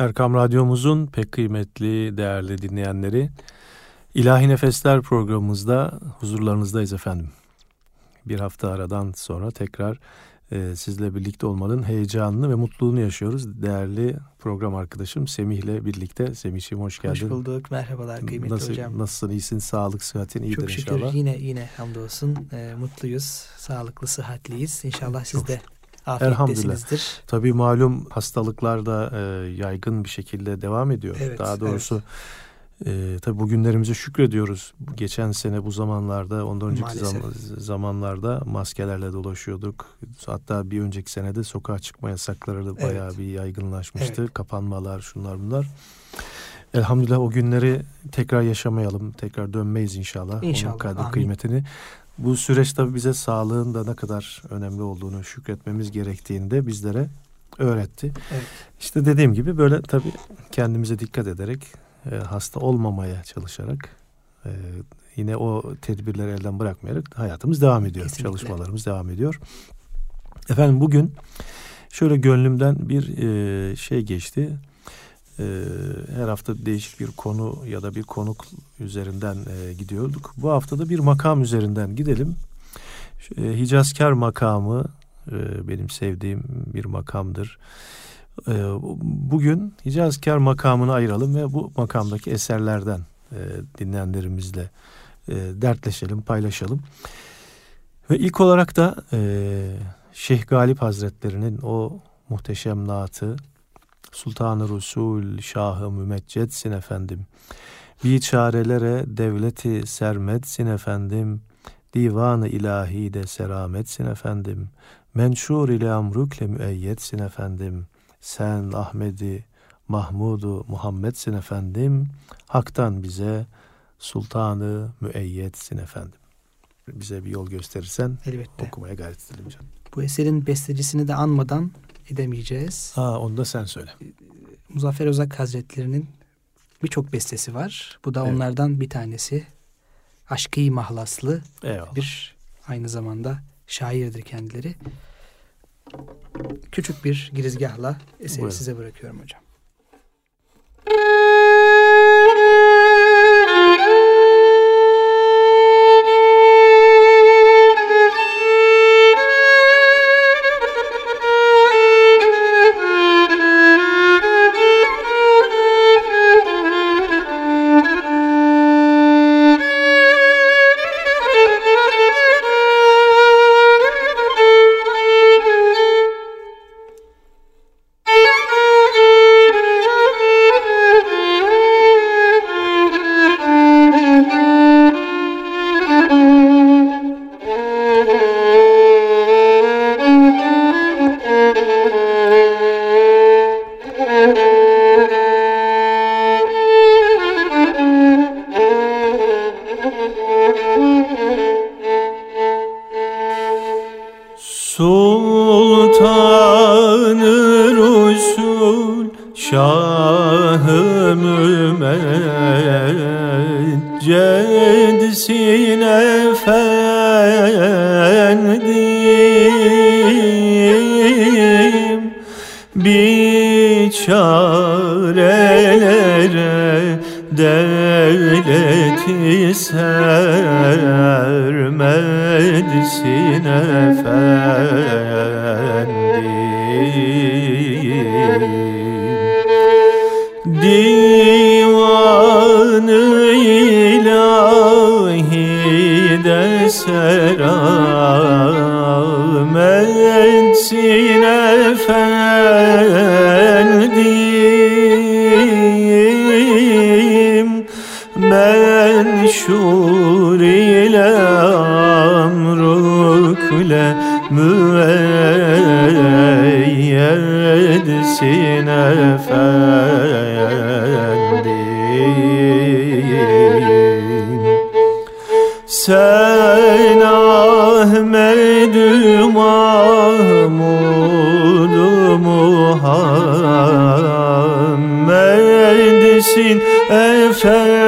Erkam Radyomuzun pek kıymetli, değerli dinleyenleri, İlahi Nefesler programımızda huzurlarınızdayız efendim. Bir hafta aradan sonra tekrar e, sizle birlikte olmanın heyecanını ve mutluluğunu yaşıyoruz. Değerli program arkadaşım Semih ile birlikte. Semih'ciğim hoş geldin. Hoş bulduk. Merhabalar kıymetli Nasıl, hocam. Nasılsın? İyisin? Sağlık, sıhhatin iyidir Çok şükür inşallah. yine yine hamdolsun. E, mutluyuz. Sağlıklı, sıhhatliyiz. İnşallah siz Çok de Elhamdülillah. Tabii malum hastalıklar da e, yaygın bir şekilde devam ediyor. Evet, Daha doğrusu e, tabii bugünlerimize şükrediyoruz. Geçen sene bu zamanlarda, ondan önceki zam- zamanlarda maskelerle dolaşıyorduk. Hatta bir önceki senede sokağa çıkma yasakları da Evet. bayağı bir yaygınlaşmıştı. Evet. Kapanmalar, şunlar bunlar. Elhamdülillah o günleri tekrar yaşamayalım, tekrar dönmeyiz inşallah. İnşallah, Onun amin. kıymetini. Bu süreç tabii bize sağlığın da ne kadar önemli olduğunu şükretmemiz gerektiğini de bizlere öğretti. Evet. İşte dediğim gibi böyle tabii kendimize dikkat ederek, e, hasta olmamaya çalışarak, e, yine o tedbirleri elden bırakmayarak hayatımız devam ediyor. Kesinlikle. Çalışmalarımız devam ediyor. Efendim bugün şöyle gönlümden bir e, şey geçti. E, her hafta değişik bir konu ya da bir konuk üzerinden e, gidiyorduk. Bu haftada bir makam üzerinden gidelim. E, Hicazkar makamı e, benim sevdiğim bir makamdır. E, bugün Hicazkar makamını ayıralım ve bu makamdaki eserlerden dinleyenlerimizle dertleşelim, paylaşalım. Ve ilk olarak da e, Şeyh Galip Hazretlerinin o muhteşem naatı Sultan-ı Resul Şahı Mümeccetsin efendim. Biçarelere devleti sermetsin efendim. Divanı ilahi de serametsin efendim. Menşur ile amrukle müeyyetsin efendim. Sen Ahmedi Mahmudu Muhammedsin efendim. Hak'tan bize sultanı müeyyetsin efendim. Bize bir yol gösterirsen Elbette. okumaya gayret edelim canım. Bu eserin bestecisini de anmadan edemeyeceğiz. Ha onu da sen söyle. Muzaffer Özak Hazretleri'nin birçok bestesi var. Bu da Evet. onlardan bir tanesi. Aşkı mahlaslı Eyvallah. bir aynı zamanda şairdir kendileri. Küçük bir girizgahla eseri Buyurun. size bırakıyorum hocam. Sultan-ı Mümeccedsin efendim Biçarelere devleti sermedsin efendim Divanı serametsin efendim. Menşur ile amrukle müeyyedsin efendim. Sen Ahmed-i Mahmud efendim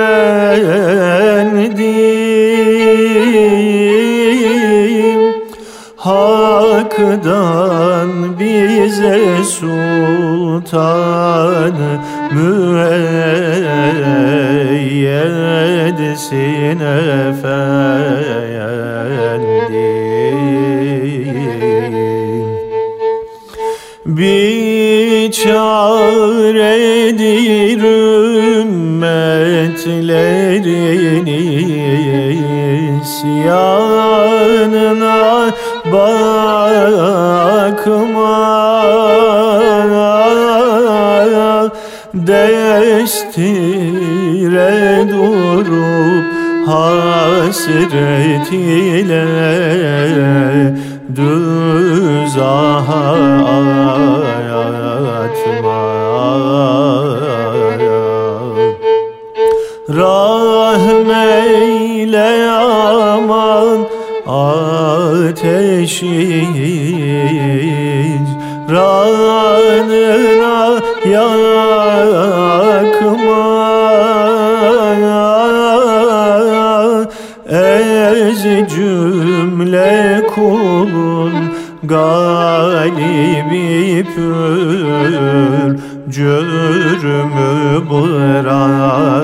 ranına yakma. Ez cümle kulun galibi pür. Cürmü bırakma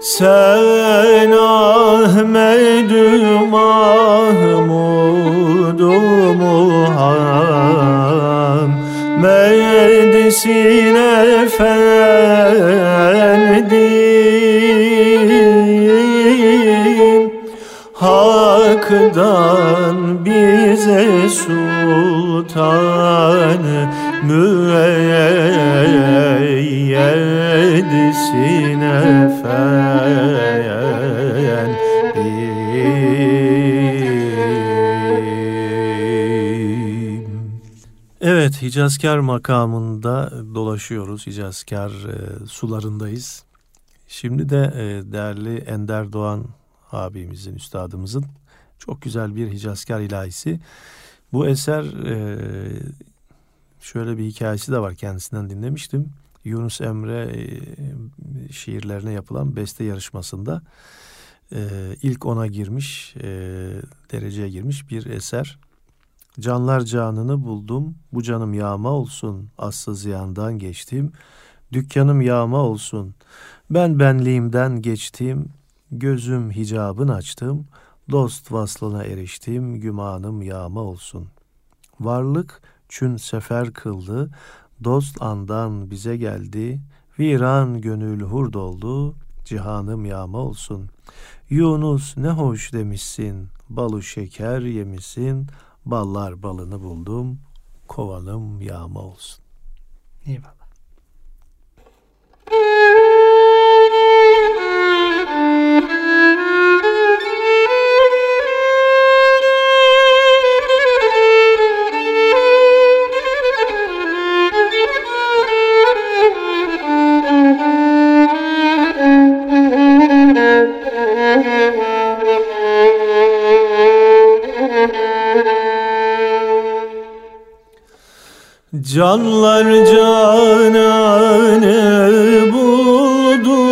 sen Ahmedü Mahmudu Muhammed'sin efendim Hak'tan bize sultan müeyyedsin efendim. Evet, Hicazkar makamında dolaşıyoruz. Hicazkar e, sularındayız. Şimdi de e, değerli Ender Doğan abimizin, üstadımızın çok güzel bir Hicazkar ilahisi. Bu eser e, şöyle bir hikayesi de var kendisinden dinlemiştim. Yunus Emre e, şiirlerine yapılan beste yarışmasında e, ilk ona girmiş, e, dereceye girmiş bir eser. Canlar canını buldum, bu canım yağma olsun, aslı ziyandan geçtim. Dükkanım yağma olsun, ben benliğimden geçtim, gözüm hicabın açtım, dost vaslına eriştim, gümanım yağma olsun. Varlık çün sefer kıldı, dost andan bize geldi, viran gönül hurd oldu, cihanım yağma olsun. Yunus ne hoş demişsin, balı şeker yemişsin, ballar balını buldum, kovanım yağma olsun. Eyvallah. Canlar cananı buldum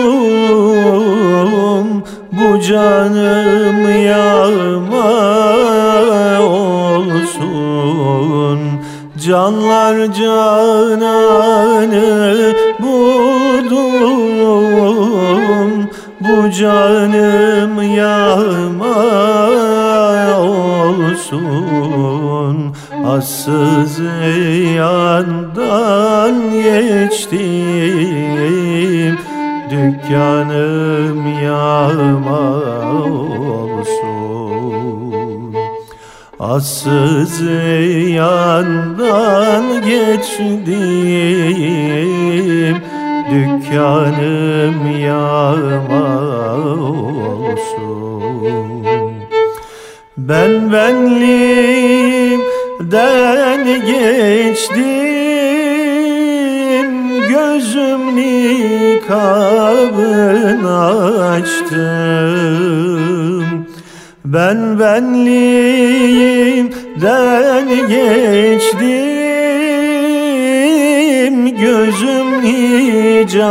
Bu canım yağma olsun. Canlar cananı buldum Bu canım benliğimden geçtim Gözüm nikabını açtım Ben benliğimden geçtim Gözüm hicabını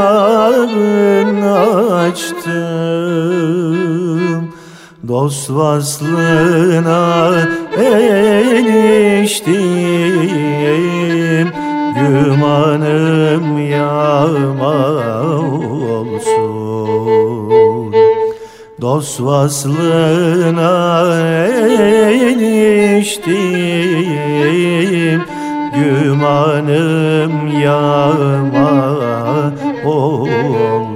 açtım Dost vaslına eniştim Gümanım yağma olsun. Dost vaslına eniştim Gümanım yağma olsun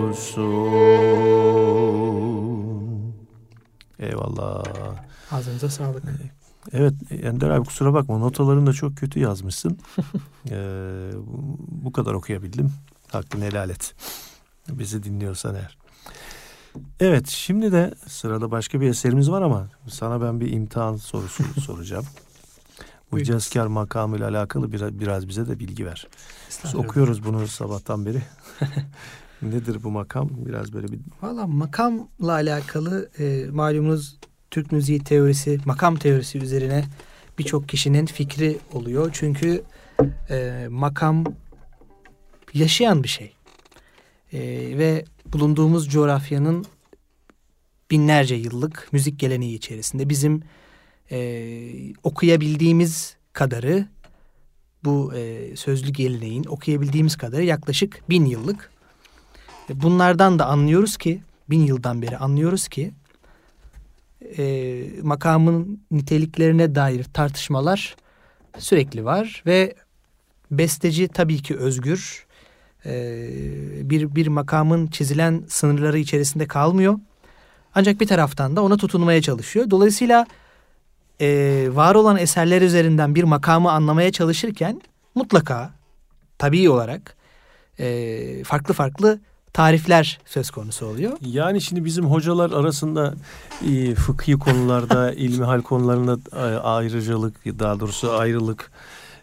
Eyvallah Ağzınıza sağlık. Evet Ender abi kusura bakma notalarını da çok kötü yazmışsın. ee, bu- kadar okuyabildim. Hakkını helal et. Bizi dinliyorsan eğer. Evet şimdi de sırada başka bir eserimiz var ama sana ben bir imtihan sorusu soracağım. Bu. Cazkar makamıyla alakalı biraz, biraz bize de bilgi ver. Biz okuyoruz bunu sabahtan beri. Nedir bu makam? Biraz böyle bir Valla makamla alakalı e, malumunuz Türk müziği teorisi, makam teorisi üzerine birçok kişinin fikri oluyor. Çünkü e, makam yaşayan bir şey. E, ve bulunduğumuz coğrafyanın binlerce yıllık müzik geleneği içerisinde bizim e, okuyabildiğimiz kadarı bu e, sözlü geleneğin okuyabildiğimiz kadarı yaklaşık bin yıllık. Bunlardan da anlıyoruz ki bin yıldan beri anlıyoruz ki e, makamın niteliklerine dair tartışmalar sürekli var ve besteci tabii ki özgür. E, bir bir makamın çizilen sınırları içerisinde kalmıyor. Ancak bir taraftan da ona tutunmaya çalışıyor. Dolayısıyla e, var olan eserler üzerinden bir makamı anlamaya çalışırken mutlaka tabii olarak e, farklı farklı tarifler söz konusu oluyor. Yani şimdi bizim hocalar arasında e, fıkhi konularda, ilmihal konularında e, ayrıcalık, daha doğrusu ayrılık,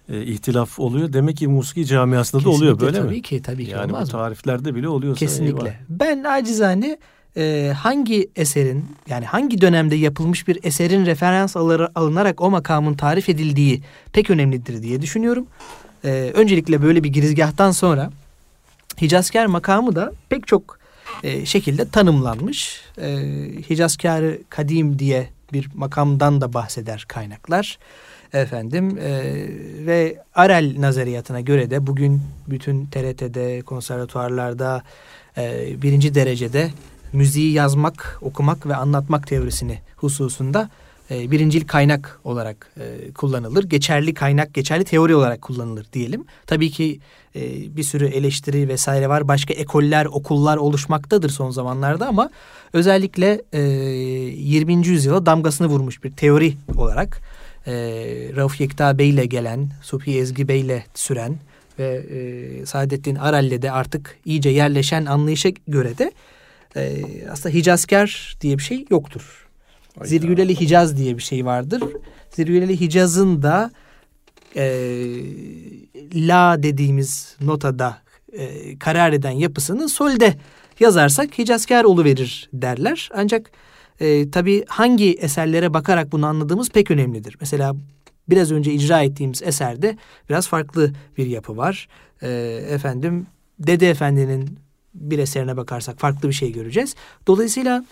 e, ihtilaf oluyor. Demek ki musiki camiasında da oluyor böyle tabii mi? ki tabii ki Yani bu olmaz mı? tariflerde bile oluyorsa Kesinlikle. eyvah. Ben acizane e, hangi eserin yani hangi dönemde yapılmış bir eserin referans alınarak o makamın tarif edildiği pek önemlidir diye düşünüyorum. E, öncelikle böyle bir girizgahtan sonra Hicazkar makamı da pek çok e, şekilde tanımlanmış. E, Hicazkar-ı Kadim diye bir makamdan da bahseder kaynaklar. Efendim e, ve Arel nazariyatına göre de bugün bütün TRT'de, konservatuarlarda e, birinci derecede müziği yazmak, okumak ve anlatmak teorisini hususunda e, birincil kaynak olarak e, kullanılır. Geçerli kaynak, geçerli teori olarak kullanılır diyelim. Tabii ki e, bir sürü eleştiri vesaire var. Başka ekoller, okullar oluşmaktadır son zamanlarda ama özellikle e, 20. yüzyıla damgasını vurmuş bir teori olarak e, Rauf Yekta Bey ile gelen, Subhi Ezgi Bey ile süren ve e, Saadettin Aral'le de artık iyice yerleşen anlayışa göre de e, aslında Hicazkar diye bir şey yoktur. Zirgüleli Hicaz diye bir şey vardır. Zirgüleli Hicaz'ın da e, la dediğimiz notada e, karar eden yapısını solde yazarsak Hicazkar verir derler. Ancak e, tabii hangi eserlere bakarak bunu anladığımız pek önemlidir. Mesela biraz önce icra ettiğimiz eserde biraz farklı bir yapı var. E, efendim Dede Efendi'nin bir eserine bakarsak farklı bir şey göreceğiz. Dolayısıyla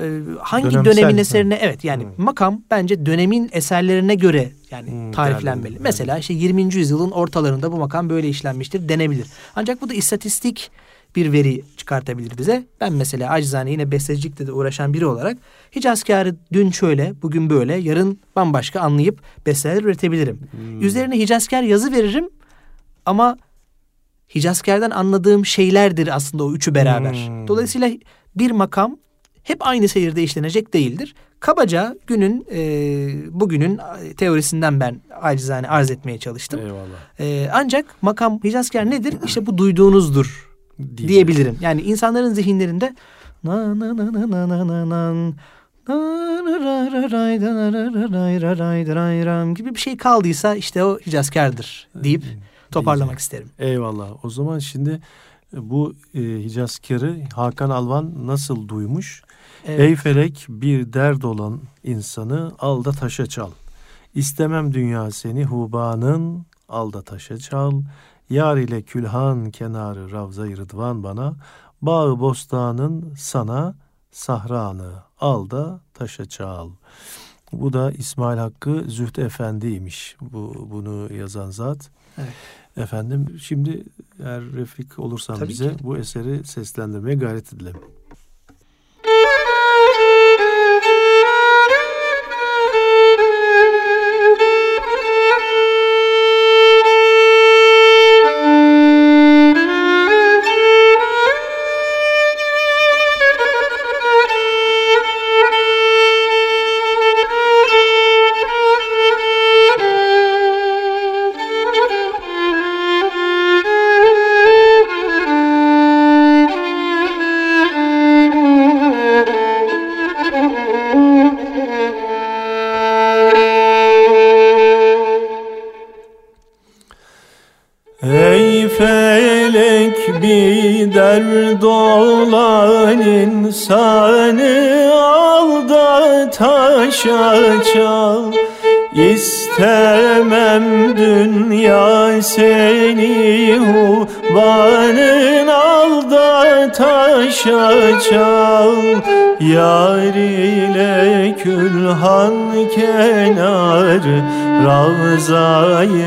e, hangi Dönemsel, dönemin eserine evet yani Hı. makam bence dönemin eserlerine göre yani Hı, tariflenmeli. değerlendir- Mesela işte 20. yüzyılın ortalarında bu makam böyle işlenmiştir denebilir. Ancak bu da istatistik bir veri çıkartabilir bize. Ben mesela acizane yine bestecilikle de uğraşan biri olarak Hicazkar'ı dün şöyle, bugün böyle, yarın bambaşka anlayıp besteler üretebilirim. Hmm. Üzerine Hicazkar yazı veririm ama Hicazkar'dan anladığım şeylerdir aslında o üçü beraber. Hmm. Dolayısıyla bir makam hep aynı seyirde işlenecek değildir. Kabaca günün e, bugünün teorisinden ben acizane arz etmeye çalıştım. Eyvallah. E, ancak makam Hicazkar nedir? İşte bu duyduğunuzdur Diyeceğim. diyebilirim. Yani insanların zihinlerinde na na na na na na na na gibi bir şey kaldıysa işte o Hicazkar'dır deyip toparlamak isterim. Eyvallah. O zaman şimdi bu e, Hicazkar'ı Hakan Alvan nasıl duymuş? Evet. Ey felek bir dert olan insanı al da taşa çal. İstemem dünya seni hubanın al da taşa çal. Yar ile külhan kenarı ravza-i rıdvan bana. Bağı bostanın sana sahranı al da taşa çal. Bu da İsmail Hakkı Zühtü Efendi'ymiş. Bu bunu yazan zat. Evet. Efendim şimdi eğer refik olursan Tabii bize ki. bu eseri seslendirmeye gayret edelim. Dert olan insanı alda taşa çal. İstemem dünya seni hubanın alda taşa çal. Yar ile külhan kenarı Ravza-i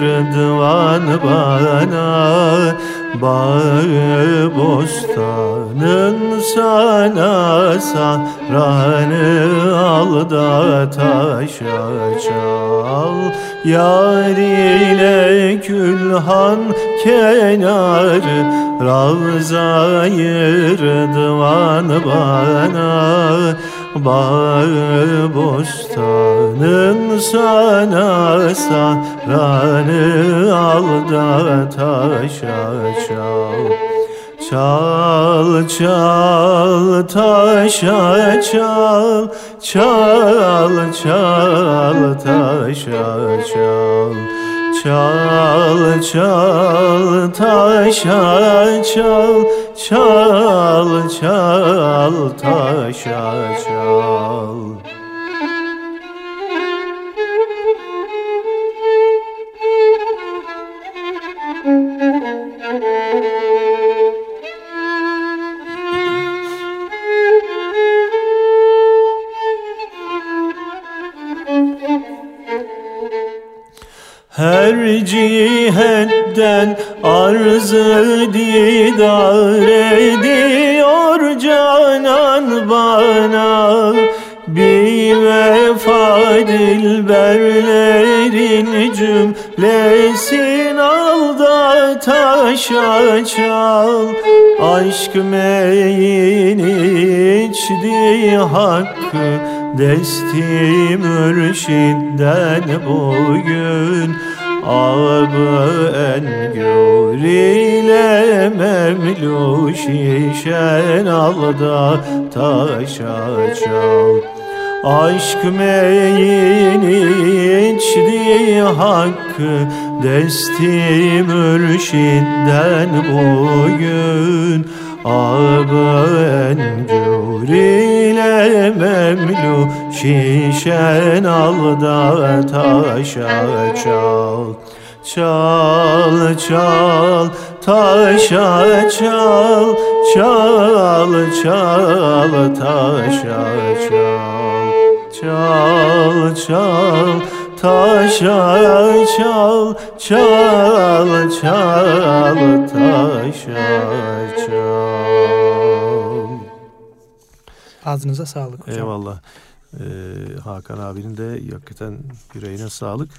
Rıdvan bana Bağı bostanın sana Sahranı al da taşa çal Yar ile külhan kenarı Ravza-i bana Bağı bostanın sana Sahranı al da taşa çal. Çal çal taşa çal. Çal çal taşa çal. Çal çal taşa çal Çal çal taşa çal. Her cihetten arzı didar ediyor canan bana. Bir vefa dilberlerin cümlesin al da taşa çal Aşk meyini içti hakkı Desti mürşidden bugün Abı en gür ile memlu şişen alda taşa çal Aşk meyini içti hakkı Desti mürşidden bugün En gür ile memlu Şişen alda taşa çal. Çal çal taşa çal Çal çal taşa çal. Çal çal taşa çal Çal çal taşa çal Ağzınıza sağlık hocam. Eyvallah. Ee, Hakan abinin de hakikaten yüreğine sağlık.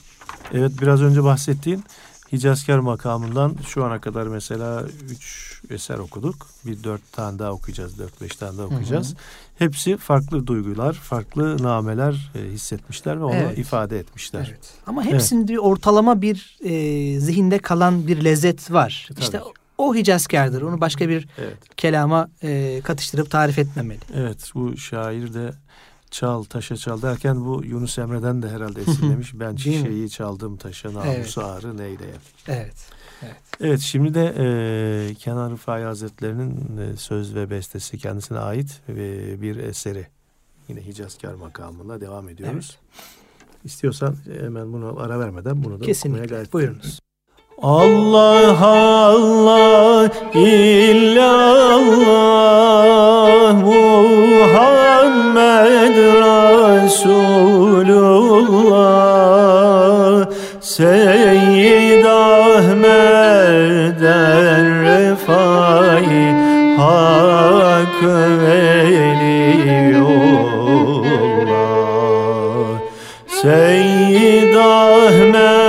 Evet biraz önce bahsettiğin Hicazkar makamından şu ana kadar mesela üç eser okuduk. Bir dört tane daha okuyacağız, dört beş tane daha okuyacağız. Hı hı. Hepsi farklı duygular, farklı nameler e, hissetmişler ve onu Evet. ifade etmişler. Evet. Ama hepsinde ortalama bir e, zihinde kalan bir lezzet var. Tabii işte. O Hicazkar'dır. Onu başka bir Evet. kelama e, katıştırıp tarif etmemeli. Evet bu şair de çal taşa çal derken bu Yunus Emre'den de herhalde esinlemiş. ben şişeyi çaldım taşa namusu ağrı neyleyem. Evet. Evet şimdi de e, Kenan Rıfai Hazretleri'nin e, söz ve bestesi kendisine ait e, bir eseri. Yine Hicazkar makamında devam ediyoruz. İstiyorsan hemen bunu ara vermeden bunu da okumaya Kesinlikle. gayret Buyurunuz. Allah Allah illallah Muhammed Resulullah. Seyyid Ahmed'en refai hak veliyullah Seyyid Ahmed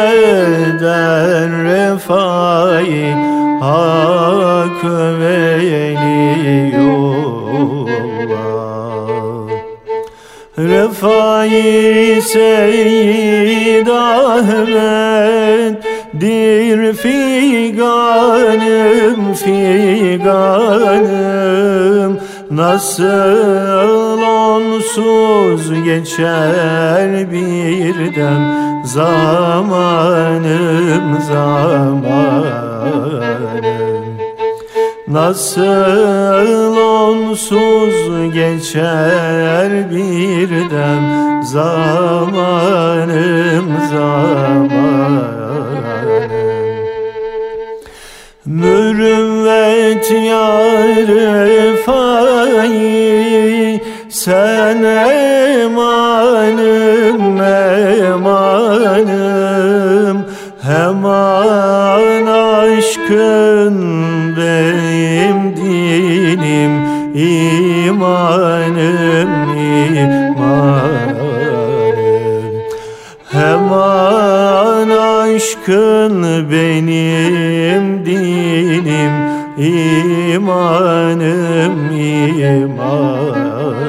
Ahmet'den refai hak veliyullah Refai Seyyid Ahmet dir figanım figanım. Nasıl onsuz geçer bir dem zamanım zamanım. Nasıl onsuz geçer bir dem zamanım zamanım. Mürüvvet yarı fai sen emanım emanım Hemen aşkın benim dinim imanım imanım. Hemen aşkın benim. Dinim imanım imanım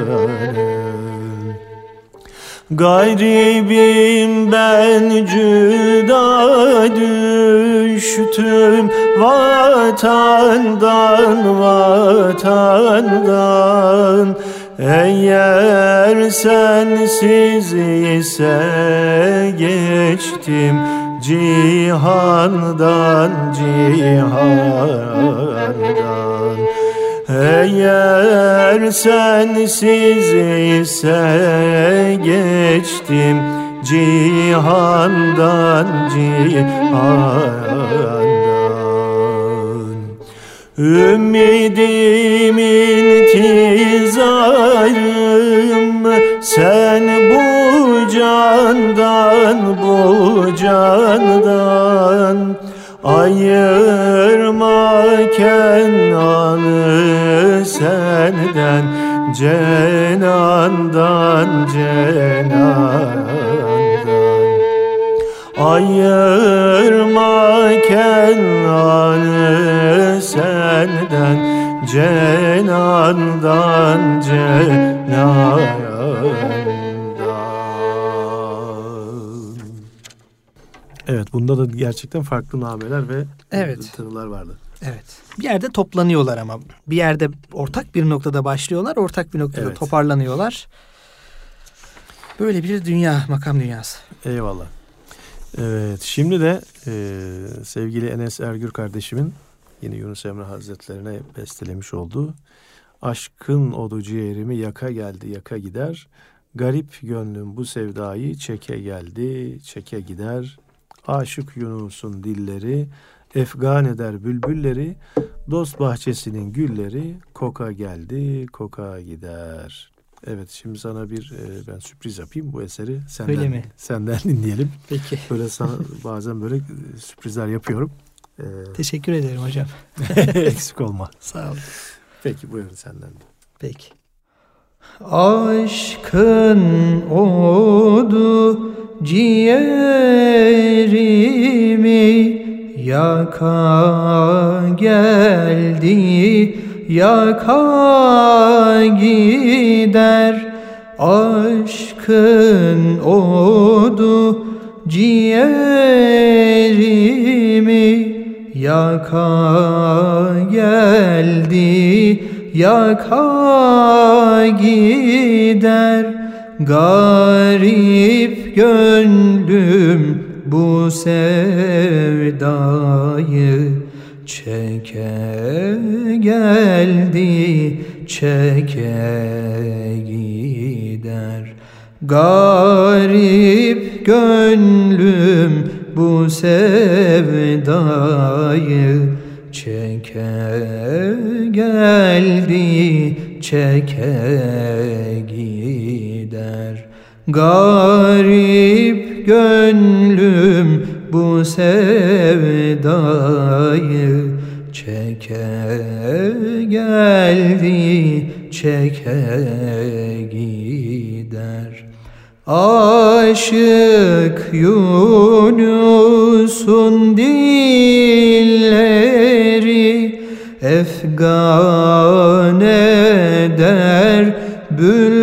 Garibim ben cüda düştüm. Vatandan vatandan. Eğer sensiz ise geçtim cihandan cihandan eğer sensiz ise geçtim cihandan cihandan. Ümidim intizarım sen bu candan bu candan. Ayırma Kenan'ı gece gerçekten farklı nameler ve Evet. tınılar vardı. Evet. Bir yerde toplanıyorlar ama. Bir yerde ortak bir noktada başlıyorlar, ortak bir noktada Evet. toparlanıyorlar. Böyle bir dünya, makam dünyası. Eyvallah. Evet şimdi de e, sevgili Enes Ergür kardeşimin yine Yunus Emre Hazretlerine bestelemiş olduğu Aşkın odu ciğerimi yaka geldi yaka gider. Garip gönlüm bu sevdayı çeke geldi çeke gider. Aşık Yunus'un dilleri efgan eder bülbülleri. Dost bahçesinin gülleri koka geldi koka gider. Evet şimdi sana bir e, ben sürpriz yapayım bu eseri senden Öyle mi? senden dinleyelim. Peki. Böyle sana bazen böyle e, sürprizler yapıyorum. Ee, Teşekkür ederim hocam. eksik olma. Sağ olun. Peki buyurun senden. Peki. Aşkın odu ciğerimi yaka geldi yaka gider. Aşkın odu ciğerimi yaka geldi yaka gider garip gönlüm bu sevdayı çeke geldi çeke gider. Garip gönlüm bu sevdayı çeke geldi çeke garip gönlüm bu sevdayı çeke geldi çeke gider. Aşık Yunus'un dilleri efgan eder bülbülleri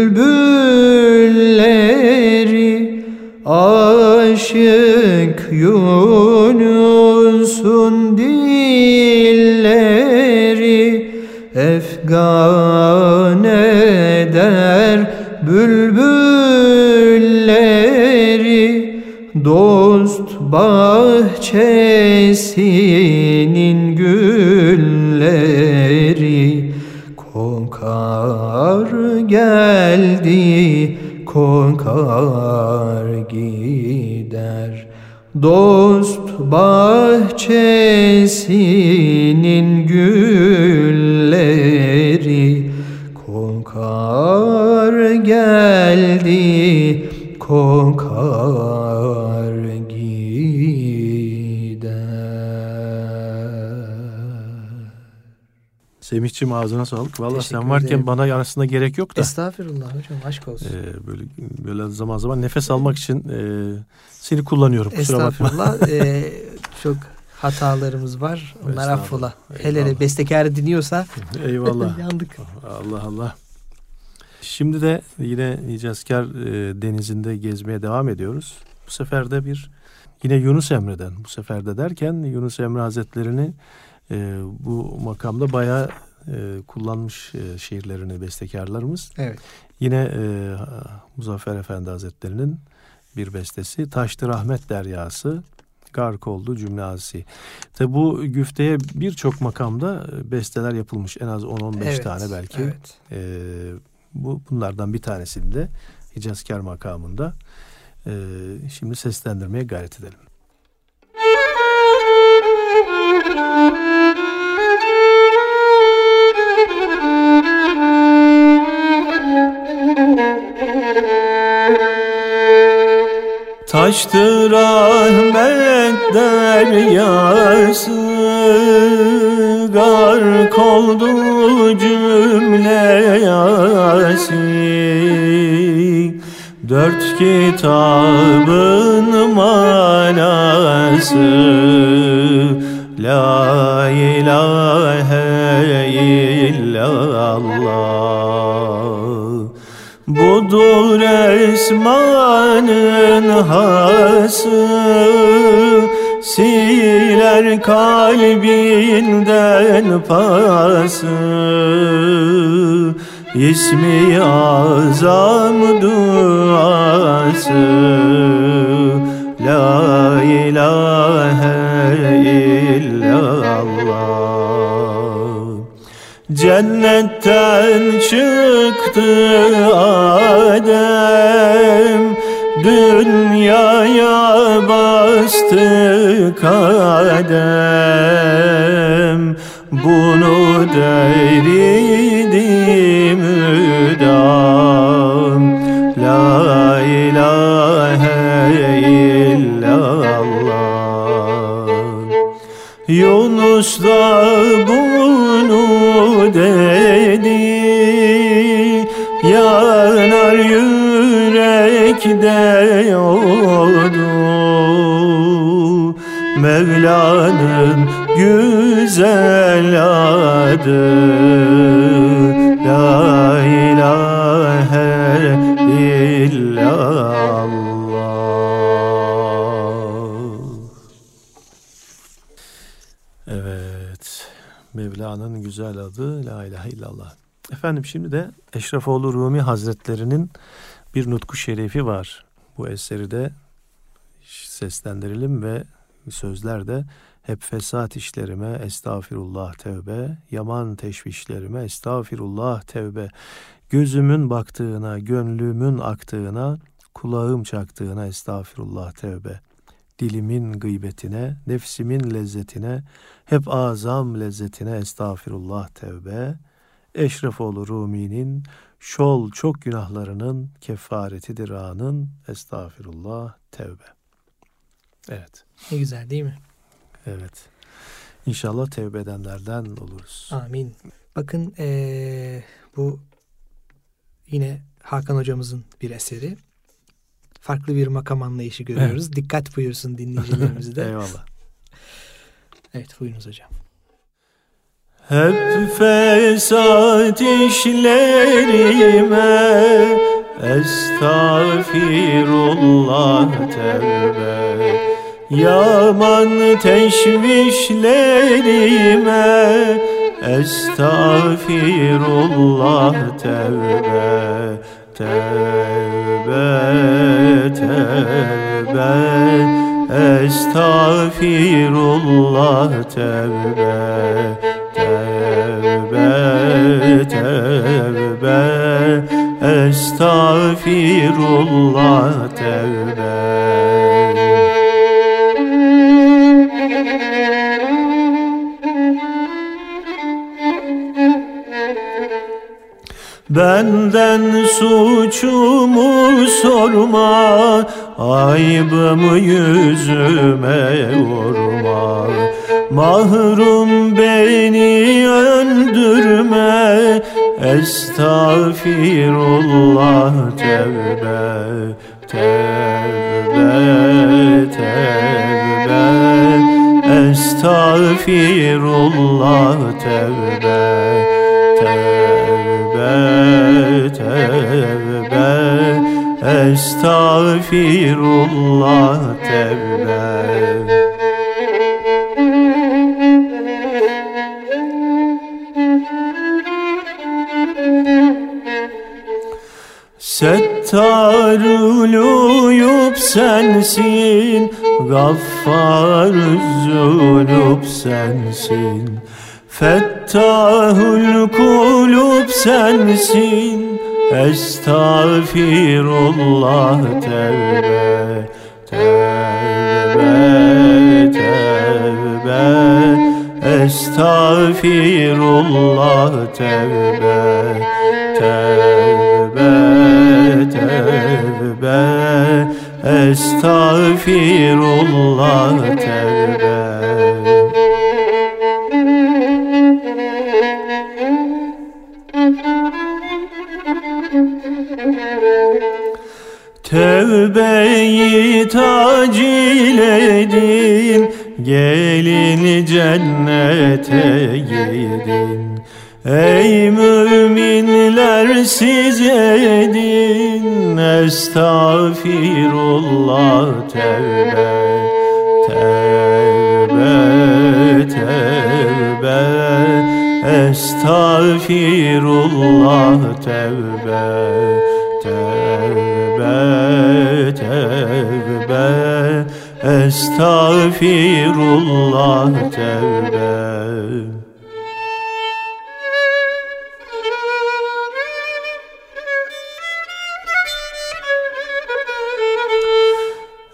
Aşık Yunus'un dilleri efgan eder bülbülleri dost bahçesinin gülleri kokar geldi gider dost bahçesinin gülleri kokar geldi kokar Semihçim ağzına sağlık. Valla sen varken ederim. bana arasında gerek yok da. Estağfurullah hocam aşk olsun. Ee, böyle böyle zaman zaman nefes almak için e, seni kullanıyorum. Estağfurullah. Ee, çok hatalarımız var. Onlar affola. Hele hele bestekarı dinliyorsa Eyvallah. yandık. Allah Allah. Şimdi de yine Nicazkar e, denizinde gezmeye devam ediyoruz. Bu sefer de bir yine Yunus Emre'den bu sefer de derken Yunus Emre Hazretleri'ni e, bu makamda bayağı e, kullanmış e, şiirlerini bestekarlarımız. Evet. Yine e, Muzaffer Efendi Hazretleri'nin bir bestesi Taştı Rahmet Deryası Gark oldu cümle azisi. Tabi bu güfteye birçok makamda e, besteler yapılmış. En az 10-15 evet. tane belki. Evet. Ee, bu bunlardan bir tanesinde Hicazkar makamında ee, şimdi seslendirmeye gayret edelim. Taştı rahmet deryası Gark oldu cümle yasin Dört kitabın manası La ilahe Budur esmanın hası. Siler kalbinden pası. İsmi azam duası. La ilahe illallah Cennetten çıktı Adem Dünyaya bastı kadem. Bunu deridi müdam La ilahe illallah. Yunus da bunu dedi. Yanar yürekte oldu. Mevla'nın güzel adı. La ilahe illallah güzel adı La ilahe illallah. Efendim şimdi de Eşrefoğlu Rumi Hazretlerinin bir nutku şerifi var. Bu eseri de seslendirelim ve sözler de hep fesat işlerime estağfirullah tevbe, yaman teşvişlerime estağfirullah tevbe. Gözümün baktığına, gönlümün aktığına, kulağım çaktığına estağfirullah tevbe. Dilimin gıybetine, nefsimin lezzetine, hep azam lezzetine estağfirullah tevbe. Eşrefoğlu Rumi'nin şol çok günahlarının kefaretidir anın estağfirullah tevbe. Evet. Ne güzel değil mi? Evet. İnşallah tevbe edenlerden oluruz. Amin. Bakın eee, bu yine Hakan hocamızın bir eseri. Farklı bir makam anlayışı görüyoruz. Dikkat buyursun dinleyicilerimiz de. Eyvallah. evet buyurunuz hocam. Hep fesat işlerime Estağfirullah tevbe Yaman teşvişlerime Estağfirullah tevbe Tevbe tevbe Estağfirullah tevbe Tevbe tevbe Estağfirullah tevbe Benden suçumu sorma Aybımı yüzüme vurma. Mahrum beni öldürme Estağfirullah tevbe Tevbe tevbe. Estağfirullah tevbe Tevbe Estağfirullah tevbe Settarul uyup sensin Gaffar zulüp sensin Fettahul kulub sensin Estağfirullah tevbe Tevbe tevbe Estağfirullah tevbe Tevbe tevbe Estağfirullah tevbe Tevbeyi tacil edin Gelin cennete gidin. Ey müminler siz edin Estağfirullah tevbe Tevbe tevbe Estağfirullah tevbe Tevbe tevbe Estağfirullah tevbe.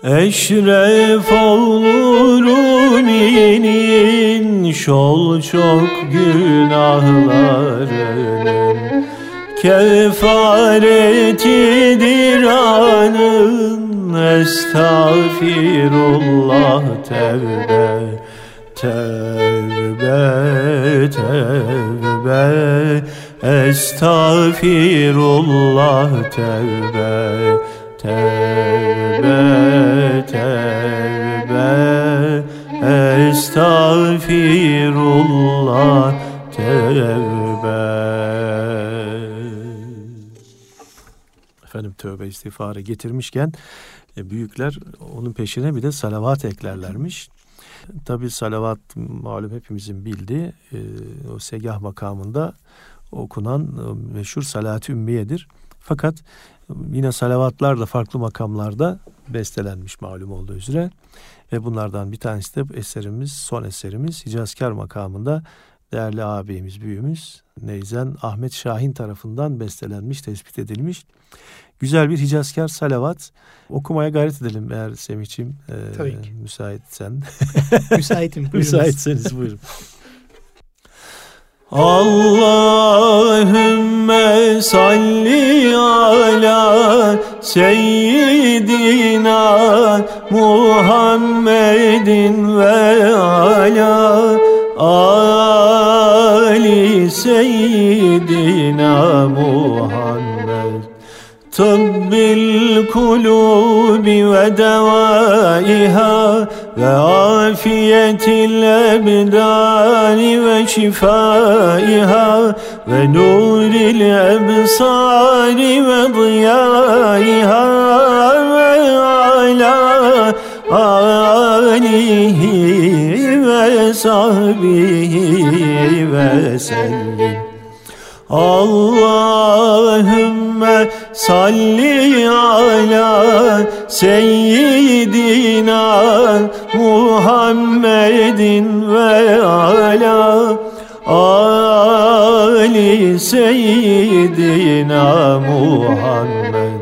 Eşref olur inin şol çok günahlarının Kefaretidir anın estağfirullah tevbe Tevbe tevbe estağfirullah tevbe Tevbe tevbe estağfirullah tevbe Tövbe istiğfarı getirmişken e, büyükler onun peşine bir de salavat eklerlermiş. Tabi salavat malum hepimizin bildiği e, o segah makamında okunan e, meşhur salat-ı ümmiyedir. Fakat yine salavatlar da farklı makamlarda bestelenmiş malum olduğu üzere. Ve bunlardan bir tanesi de eserimiz, son eserimiz Hicazkar makamında değerli ağabeyimiz, büyüğümüz Neyzen Ahmet Şahin tarafından bestelenmiş, tespit edilmiş. Güzel bir Hicazkar salavat okumaya gayret edelim eğer Semih'ciğim e, Tabii ki. müsaitsen. Müsaitim. Müsaitseniz buyurun. Allahümme salli ala seyyidina Muhammedin ve ala ali seyyidina Muhammed Tıbbil kulubi ve devaiha ve afiyetil ebdani ve şifaiha ve nuril ebsari ve diyaiha salli ala seyyidina Muhammedin ve ala ali seyyidina Muhammed.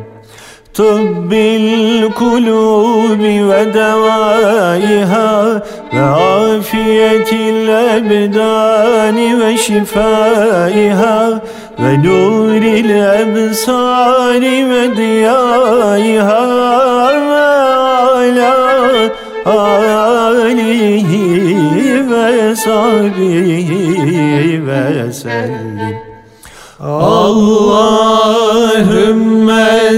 Kulubi ve devaiha ve afiyetil ebdani ve ve nuril ebsari ve diyaiha ve ala alihi ve sahbihi ve sellim. Allahümme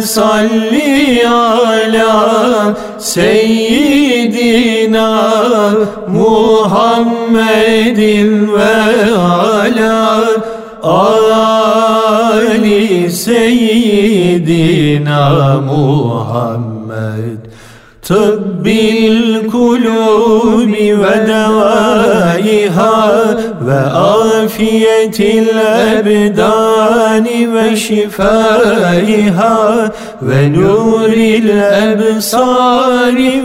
salli ala seyyidina Muhammedin ve ala ali seyyidina Muhammed. Tıbbil kulubi ve devaiha ve afiyetil ebdani ve şifaiha ve nuril ebsari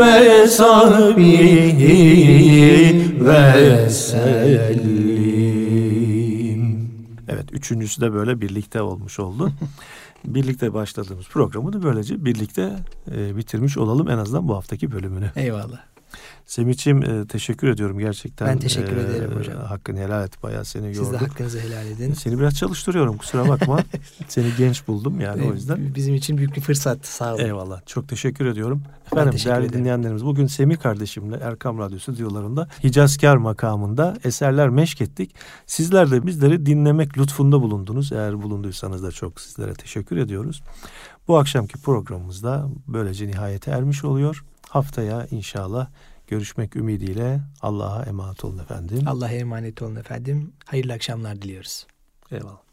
ve sahbihi ve sellim. Evet üçüncüsü de böyle birlikte olmuş oldu. birlikte başladığımız programı da böylece birlikte e, bitirmiş olalım en azından bu haftaki bölümünü. Eyvallah. Semih'ciğim e, teşekkür ediyorum gerçekten. Ben teşekkür ederim hocam. Hakkını helal et bayağı seni Siz yorduk. de hakkınızı helal edin. Seni biraz çalıştırıyorum kusura bakma. seni genç buldum yani o yüzden. Bizim için büyük bir fırsat. Sağ olun. Eyvallah. Çok teşekkür ediyorum. Efendim teşekkür değerli ederim. dinleyenlerimiz bugün Semih kardeşimle Erkam Radyo stüdyolarında Hicazkar makamında eserler meşk ettik. Sizler de bizleri dinlemek lütfunda bulundunuz. Eğer bulunduysanız da çok sizlere teşekkür ediyoruz. Bu akşamki programımızda böylece nihayete ermiş oluyor. Haftaya inşallah görüşmek ümidiyle Allah'a emanet olun efendim. Allah'a emanet olun efendim. Hayırlı akşamlar diliyoruz. Eyvallah.